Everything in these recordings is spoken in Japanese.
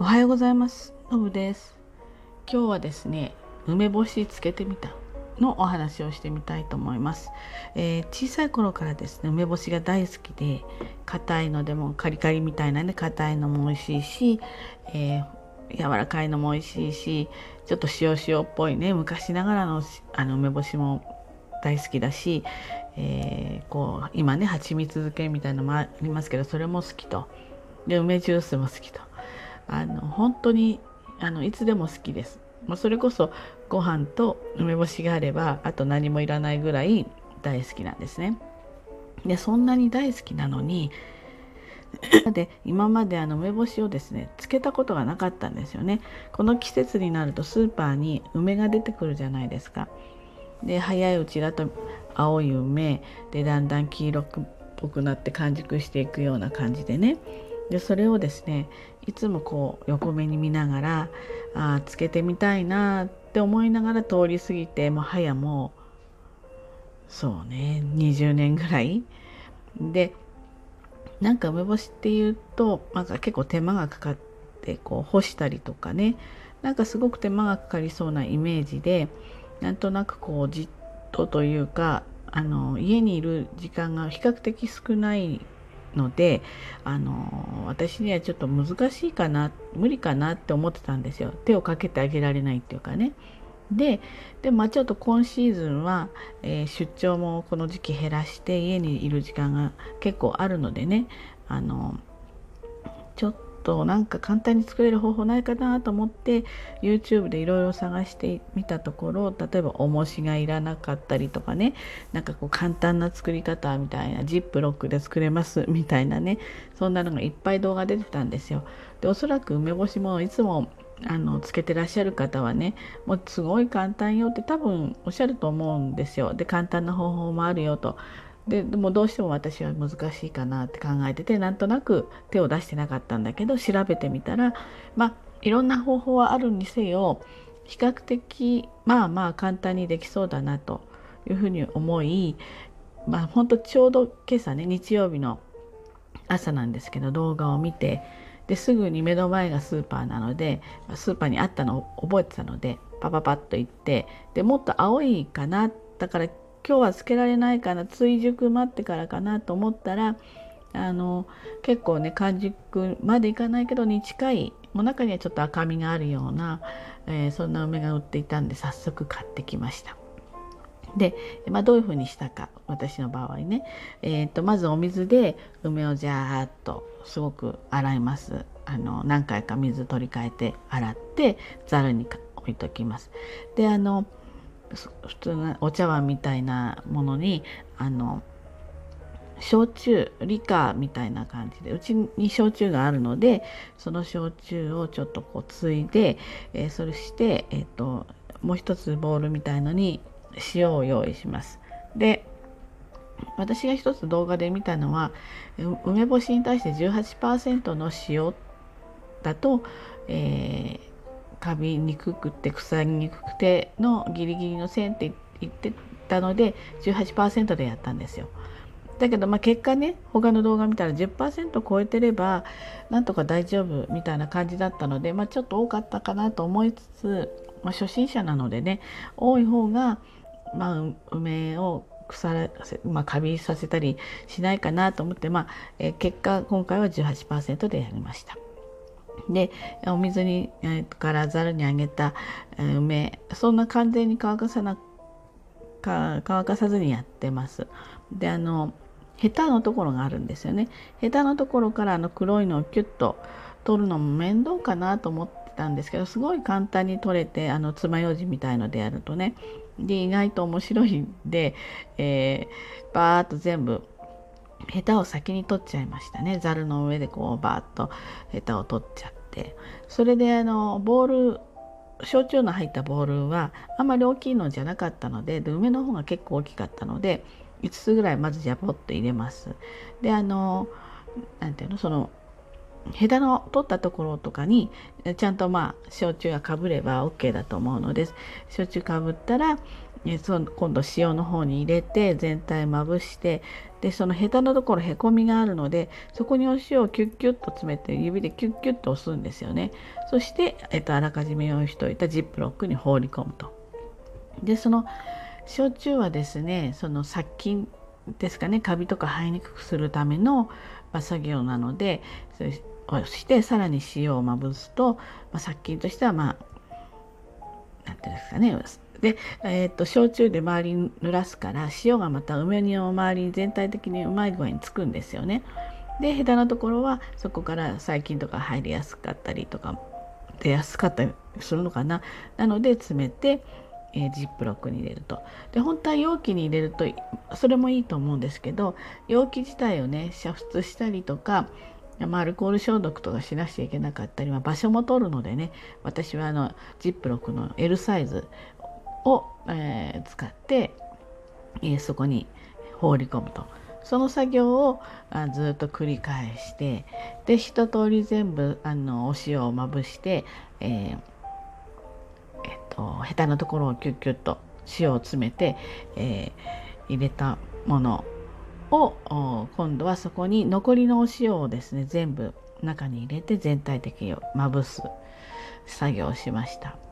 おはようございます。のぶです。今日はですね梅干しつけてみたのお話をしてみたいと思います、えー、小さい頃からですね梅干しが大好きで硬いのでもカリカリみたいなんで硬いのも美味しいし、えー、柔らかいのも美味しいしちょっと塩塩っぽいね昔ながらのあの梅干しも大好きだし、えー、こう今ね蜂蜜漬けみたいなのもありますけどそれも好きと。で梅ジュースも好きと。あの本当にあのいつでも好きです。まあ、それこそご飯と梅干しがあればあと何もいらないぐらい大好きなんですね。でそんなに大好きなのにで今まであの梅干しをですねつけたことがなかったんですよね。この季節になるとスーパーに梅が出てくるじゃないですか。で早いうちだと青い梅でだんだん黄色っぽくなって完熟していくような感じでねでそれをですねいつもこう横目に見ながらあつけてみたいなって思いながら通り過ぎてもう早もうそうね20年ぐらい。でなんか梅干しっていうとなんか結構手間がかかってこう干したりとかねなんかすごく手間がかかりそうなイメージでなんとなくこうじっとというかあの家にいる時間が比較的少ないのであの私にはちょっと難しいかな無理かなって思ってたんですよ。手をかけてあげられないっていうかね。ででまあちょっと今シーズンは、えー、出張もこの時期減らして家にいる時間が結構あるのでね。あのちょっとなんか簡単に作れる方法ないかなと思って YouTube でいろいろ探してみたところ例えば重しがいらなかったりとかねなんかこう簡単な作り方みたいなジップロックで作れます みたいなねそんなのがいっぱい動画出てたんですよ。でおそらく梅干しもいつもあのつけてらっしゃる方はねもうすごい簡単よって多分おっしゃると思うんですよ。で簡単な方法もあるよと。ででもどうしても私は難しいかなって考えててなんとなく手を出してなかったんだけど調べてみたらまあいろんな方法はあるにせよ比較的まあまあ簡単にできそうだなというふうに思いまあ本当ちょうど今朝ね日曜日の朝なんですけど動画を見てですぐに目の前がスーパーなのでスーパーにあったのを覚えてたのでパパパッと行ってでもっと青いかなだから今日はつけられないかな追熟待ってからかなと思ったらあの結構ね完熟までいかないけどに近いもう中にはちょっと赤みがあるような、えー、そんな梅が売っていたんで早速買ってきました。で、まあ、どういうふうにしたか私の場合ね、えーと、まずお水で梅をジャーっとすごく洗いますあの何回か水取り替えて洗ってざるに置いときます。であの普通のお茶碗みたいなものにあの焼酎リカみたいな感じでうちに焼酎があるのでその焼酎をちょっとこうついで、えー、それして、えーと、もう一つボウルみたいのに塩を用意します。で私が一つ動画で見たのは梅干しに対して18%の塩だと、えーカビにくくて腐りにくくてのギリギリの線って言ってたので18%でやったんですよ。だけどまあ結果ね他の動画見たら10%超えてればなんとか大丈夫みたいな感じだったので、まあ、ちょっと多かったかなと思いつつ、まあ、初心者なのでね多い方が、まあ、梅を腐らせ、まあ、カビさせたりしないかなと思って、まあえー、結果今回は18%でやりました。でお水に、え、からざるにあげた、え、梅そんな完全に乾かさなか乾かさずにやってます。であのヘタのところがあるんですよね。ヘタのところからあの黒いのをキュッと取るのも面倒かなと思ってたんですけどすごい簡単に取れてあの爪楊枝みたいのでやるとねで意外と面白いんで、えー、バーッと全部ヘタを先に取っちゃいましたね。ざるの上でこうバーッとヘタを取っちゃって。それであのボール焼酎の入ったボールはあまり大きいのじゃなかったのでで梅の方が結構大きかったので5つぐらいまずジャポッと入れます。であの何ていうのそのヘタの取ったところとかにちゃんとまあ焼酎がかぶれば OK だと思うので焼酎かぶったらその今度塩の方に入れて全体まぶしてでそのヘタのところへこみがあるのでそこにお塩をキュッキュッと詰めて指でキュッキュッと押すんですよね。そして、えっと、あらかじめ用意しておいたジップロックに放り込むと。でその焼酎はですねその殺菌ですかねカビとか生えにくくするための、ま、作業なのでそしてさらに塩をまぶすと、ま、殺菌としてはまあ何ていうんですかねで、えー、っと焼酎で周りに濡らすから塩がまた梅煮の周りに全体的にうまい具合につくんですよね。でヘタのところはそこから細菌とか入りやすかったりとか出やすかったりするのかななので詰めて、えー、ジップロックに入れるとで本当は容器に入れるとそれもいいと思うんですけど容器自体をね煮沸したりとかまあ、アルコール消毒とかしなくちゃいけなかったり、まあ、場所も取るのでね私はあのジップロックの L サイズを、えー、使って、えー、そこに放り込むとその作業をあずっと繰り返してで一通り全部あのお塩をまぶして、えーえっと、ヘタのところをキュッキュッと塩を詰めて、えー、入れたものを今度はそこに残りのお塩をですね全部中に入れて全体的にまぶす作業をしました。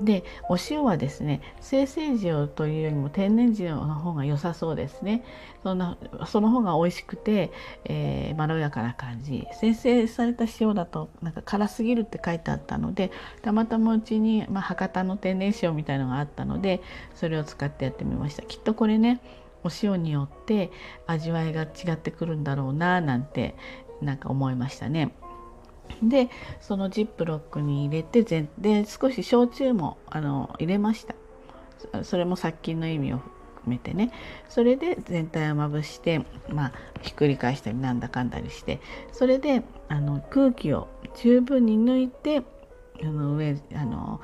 でお塩はですね生成塩というよりも天然塩の方が良さそうですね。そんなその方が美味しくて、えー、まろやかな感じ。生成された塩だとなんか辛すぎるって書いてあったのでたまたまうちに、まあ、博多の天然塩みたいのがあったのでそれを使ってやってみました。きっとこれねお塩によって味わいが違ってくるんだろうななんてなんか思いましたね。でそのジップロックに入れてで少し焼酎もあの入れました。それも殺菌の意味を含めてね。それで全体をまぶしてまあひっくり返したりなんだかんだりして。それであの空気を十分に抜いてあの上あの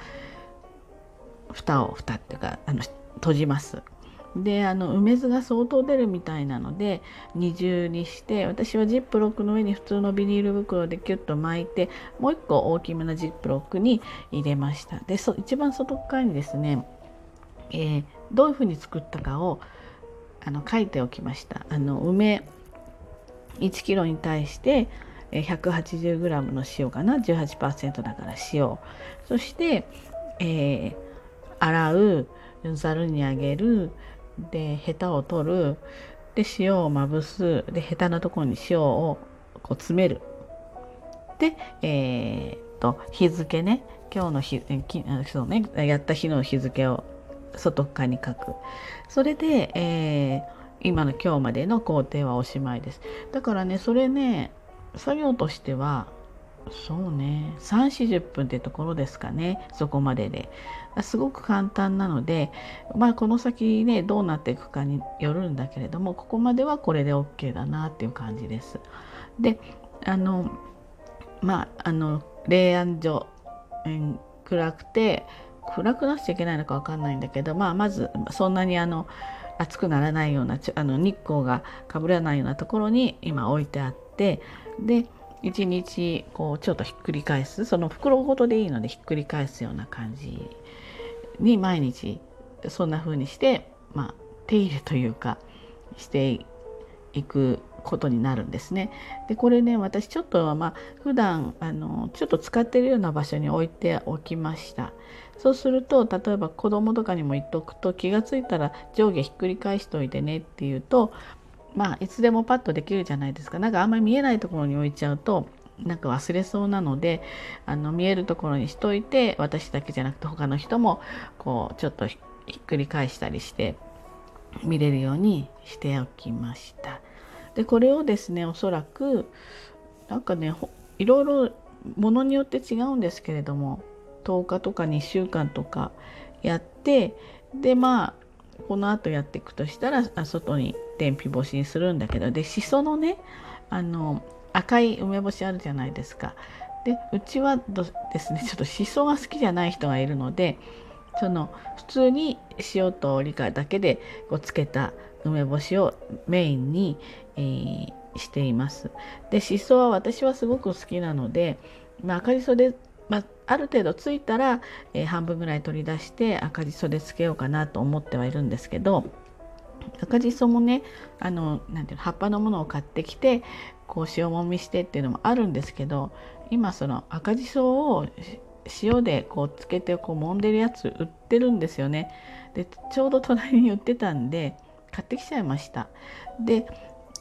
蓋を蓋っていうかあの閉じます。であの梅酢が相当出るみたいなので二重にして私はジップロックの上に普通のビニール袋でキュッと巻いてもう一個大きめのジップロックに入れました。でそ一番外側にですね、えー、どういうふうに作ったかをあの書いておきました。あの梅1キロに対して 180g の塩かな？18%だから塩。そして、えー、洗うざるにあげるでヘタを取る。で塩をまぶす。でヘタのところに塩をこう詰める。でえー、っと日付ね。今日の日きそうね。やった日の日付を外側に書く。それで、えー、今の今日までの工程はおしまいです。だからねそれね作業としてはそうね。3 4 0分ってところですかね。そこまでで。すごく簡単なので、まあ、この先ねどうなっていくかによるんだけれどもここまではこれで OK だなっていう感じです。であのまああの冷暗所、うん、暗くて暗くなっちゃいけないのか分かんないんだけど、まあ、まずそんなにあの暑くならないようなあの日光がかぶらないようなところに今置いてあってで一日こうちょっとひっくり返すその袋ごとでいいのでひっくり返すような感じに毎日そんな風にして、まあ、手入れというかしていくことになるんですね。でこれね私ちょっとはまあ普段あのちょっと使ってるような場所に置いておきました。そうすると例えば子供とかにも言っとくと気が付いたら上下ひっくり返しといてねっていうとまあいつでもパッとできるじゃないですか。なんかあんまり見えないところに置いちゃうとなんか忘れそうなのであの見えるところにしといて私だけじゃなくて他の人もこうちょっとひっくり返したりして見れるようにしておきました。でこれをですねおそらくなんかねいろいろものによって違うんですけれども10日とか2週間とかやってでまあこの後やっていくとしたらあ外に天日干しにするんだけどでしそのねあの赤い梅干しあるじゃないですか。でうちはですねちょっとしそが好きじゃない人がいるのでその普通に塩とリカだけでこうつけた梅干しをメインに、えー、しています。でしそは私はすごく好きなので、まあ、赤じそで、まあ、ある程度ついたら、えー、半分ぐらい取り出して赤じそでつけようかなと思ってはいるんですけど赤じそもねあのなんていうの葉っぱのものを買ってきてこう塩もみしてっていうのもあるんですけど今その赤じそを塩でこうつけてこう揉んでるやつ売ってるんですよね。でちょうど隣に売ってたんで買ってきちゃいました。で、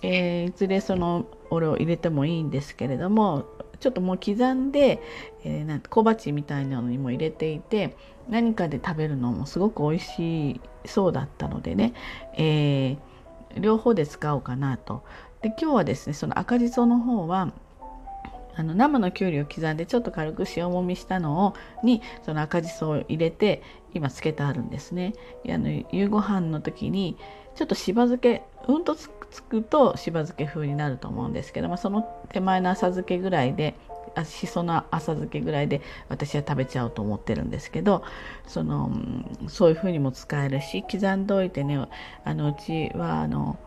えー、いずれそのおを入れてもいいんですけれどもちょっともう刻んで、えー、なん小鉢みたいなのにも入れていて何かで食べるのもすごく美味しそうだったのでね、えー、両方で使おうかなと。で今日はですねその赤じその方はあの生のきゅうりを刻んでちょっと軽く塩もみしたのをにその赤じそを入れて今つけてあるんですね。あの夕ご飯の時にちょっとしば漬けうんとつくとしば漬け風になると思うんですけどもその手前の浅漬けぐらいであしその浅漬けぐらいで私は食べちゃおうと思ってるんですけどそのそういう風にも使えるし刻んでおいてねあのうちはあの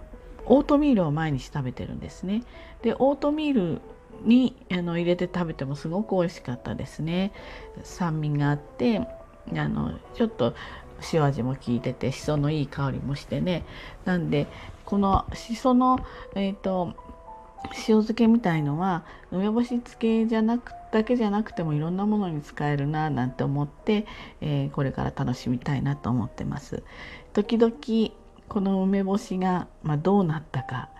オートミールを毎日食べてるんですね。でオートミールにあの入れて食べてもすごく美味しかったですね。酸味があってあのちょっと塩味も効いててしそのいい香りもしてねなんでこのしその、えーと、塩漬けみたいのは梅干し漬けじゃなくだけじゃなくてもいろんなものに使えるななんて思って、えー、これから楽しみたいなと思ってます。時々この梅干しが、まあ、どうなったか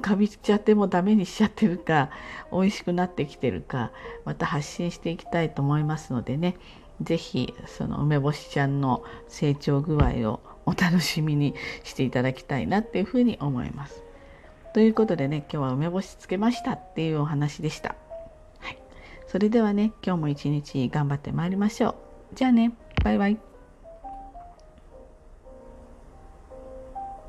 かびちゃってもダメにしちゃってるか美味しくなってきてるかまた発信していきたいと思いますのでね是非その梅干しちゃんの成長具合をお楽しみにしていただきたいなっていうふうに思います。ということでね今日は梅干しつけましたっていうお話でした。はい、それではね今日も一日頑張ってまいりましょう。じゃあねバイバイ。